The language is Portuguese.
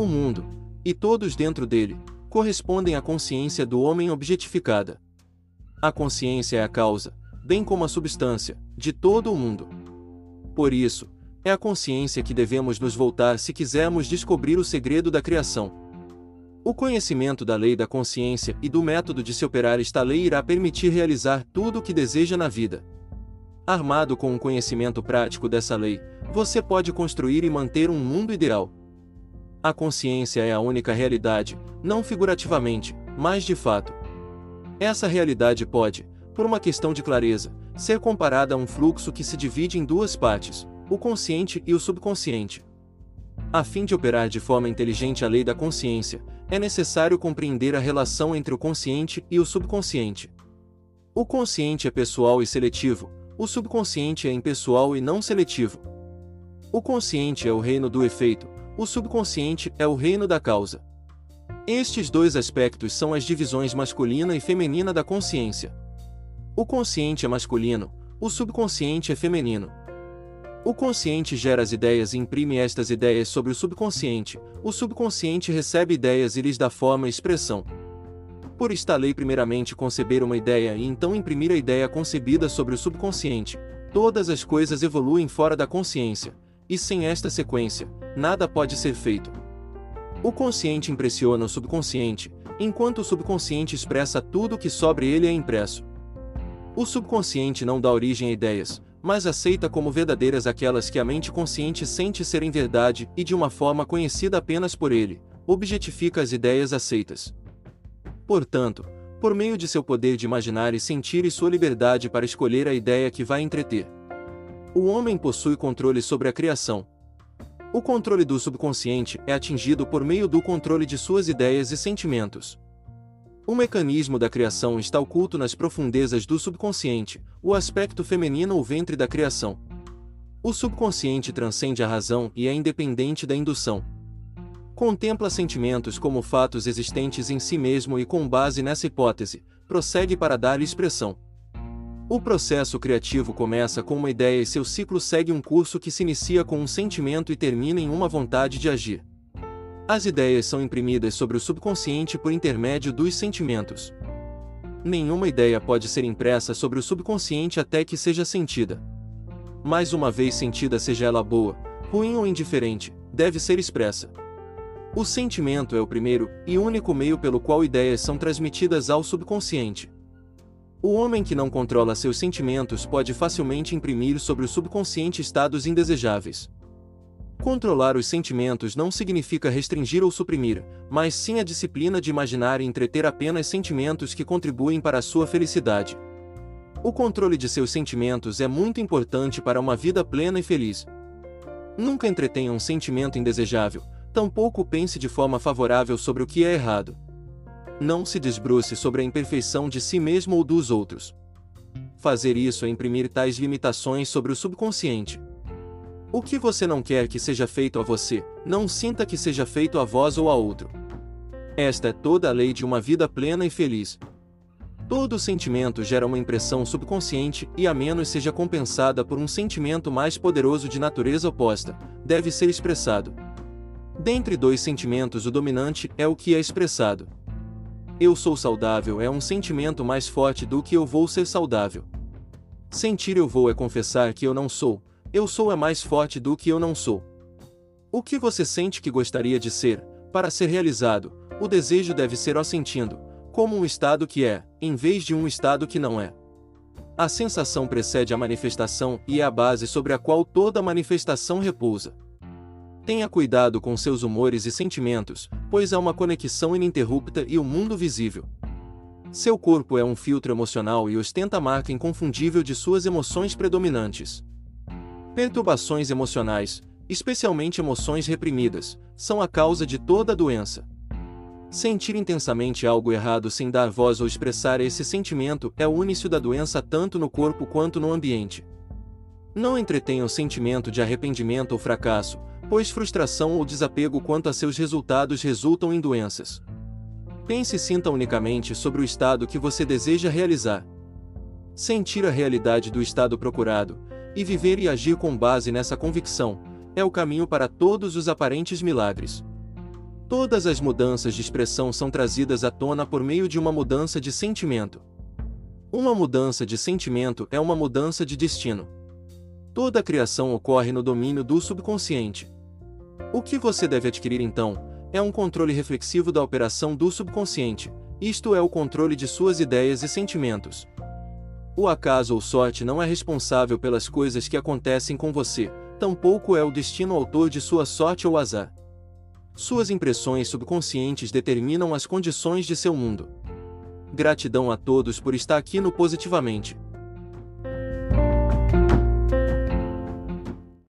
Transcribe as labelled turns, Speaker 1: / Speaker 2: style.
Speaker 1: O mundo, e todos dentro dele, correspondem à consciência do homem objetificada. A consciência é a causa, bem como a substância, de todo o mundo. Por isso, é a consciência que devemos nos voltar se quisermos descobrir o segredo da criação. O conhecimento da lei da consciência e do método de se operar esta lei irá permitir realizar tudo o que deseja na vida. Armado com um conhecimento prático dessa lei, você pode construir e manter um mundo ideal. A consciência é a única realidade, não figurativamente, mas de fato. Essa realidade pode, por uma questão de clareza, ser comparada a um fluxo que se divide em duas partes, o consciente e o subconsciente. A fim de operar de forma inteligente a lei da consciência, é necessário compreender a relação entre o consciente e o subconsciente. O consciente é pessoal e seletivo, o subconsciente é impessoal e não seletivo. O consciente é o reino do efeito, o subconsciente é o reino da causa. Estes dois aspectos são as divisões masculina e feminina da consciência. O consciente é masculino, o subconsciente é feminino. O consciente gera as ideias e imprime estas ideias sobre o subconsciente, o subconsciente recebe ideias e lhes dá forma e expressão. Por esta lei, primeiramente conceber uma ideia e então imprimir a ideia concebida sobre o subconsciente, todas as coisas evoluem fora da consciência, e sem esta sequência, nada pode ser feito. O consciente impressiona o subconsciente, enquanto o subconsciente expressa tudo o que sobre ele é impresso. O subconsciente não dá origem a ideias, mas aceita como verdadeiras aquelas que a mente consciente sente serem verdade e de uma forma conhecida apenas por ele, objetifica as ideias aceitas. Portanto, por meio de seu poder de imaginar e sentir e sua liberdade para escolher a ideia que vai entreter. O homem possui controle sobre a criação. O controle do subconsciente é atingido por meio do controle de suas ideias e sentimentos. O mecanismo da criação está oculto nas profundezas do subconsciente, o aspecto feminino ou ventre da criação. O subconsciente transcende a razão e é independente da indução. Contempla sentimentos como fatos existentes em si mesmo e, com base nessa hipótese, prossegue para dar expressão. O processo criativo começa com uma ideia e seu ciclo segue um curso que se inicia com um sentimento e termina em uma vontade de agir. As ideias são imprimidas sobre o subconsciente por intermédio dos sentimentos. Nenhuma ideia pode ser impressa sobre o subconsciente até que seja sentida. Mas uma vez sentida, seja ela boa, ruim ou indiferente, deve ser expressa. O sentimento é o primeiro e único meio pelo qual ideias são transmitidas ao subconsciente. O homem que não controla seus sentimentos pode facilmente imprimir sobre o subconsciente estados indesejáveis. Controlar os sentimentos não significa restringir ou suprimir, mas sim a disciplina de imaginar e entreter apenas sentimentos que contribuem para a sua felicidade. O controle de seus sentimentos é muito importante para uma vida plena e feliz. Nunca entretenha um sentimento indesejável, tampouco pense de forma favorável sobre o que é errado. Não se desbruce sobre a imperfeição de si mesmo ou dos outros. Fazer isso é imprimir tais limitações sobre o subconsciente. O que você não quer que seja feito a você, não sinta que seja feito a vós ou a outro. Esta é toda a lei de uma vida plena e feliz. Todo sentimento gera uma impressão subconsciente e, a menos seja compensada por um sentimento mais poderoso de natureza oposta, deve ser expressado. Dentre dois sentimentos, o dominante é o que é expressado. Eu sou saudável é um sentimento mais forte do que eu vou ser saudável. Sentir eu vou é confessar que eu não sou, eu sou é mais forte do que eu não sou. O que você sente que gostaria de ser, para ser realizado, o desejo deve ser ó sentindo, como um estado que é, em vez de um estado que não é. A sensação precede a manifestação e é a base sobre a qual toda manifestação repousa. Tenha cuidado com seus humores e sentimentos, pois há uma conexão ininterrupta e o mundo visível. Seu corpo é um filtro emocional e ostenta a marca inconfundível de suas emoções predominantes. Perturbações emocionais, especialmente emoções reprimidas, são a causa de toda a doença. Sentir intensamente algo errado sem dar voz ou expressar esse sentimento é o início da doença tanto no corpo quanto no ambiente. Não entretenha o sentimento de arrependimento ou fracasso, pois frustração ou desapego quanto a seus resultados resultam em doenças. Pense e sinta unicamente sobre o estado que você deseja realizar. Sentir a realidade do estado procurado, e viver e agir com base nessa convicção, é o caminho para todos os aparentes milagres. Todas as mudanças de expressão são trazidas à tona por meio de uma mudança de sentimento. Uma mudança de sentimento é uma mudança de destino. Toda a criação ocorre no domínio do subconsciente. O que você deve adquirir então é um controle reflexivo da operação do subconsciente, isto é, o controle de suas ideias e sentimentos. O acaso ou sorte não é responsável pelas coisas que acontecem com você, tampouco é o destino autor de sua sorte ou azar. Suas impressões subconscientes determinam as condições de seu mundo. Gratidão a todos por estar aqui no Positivamente.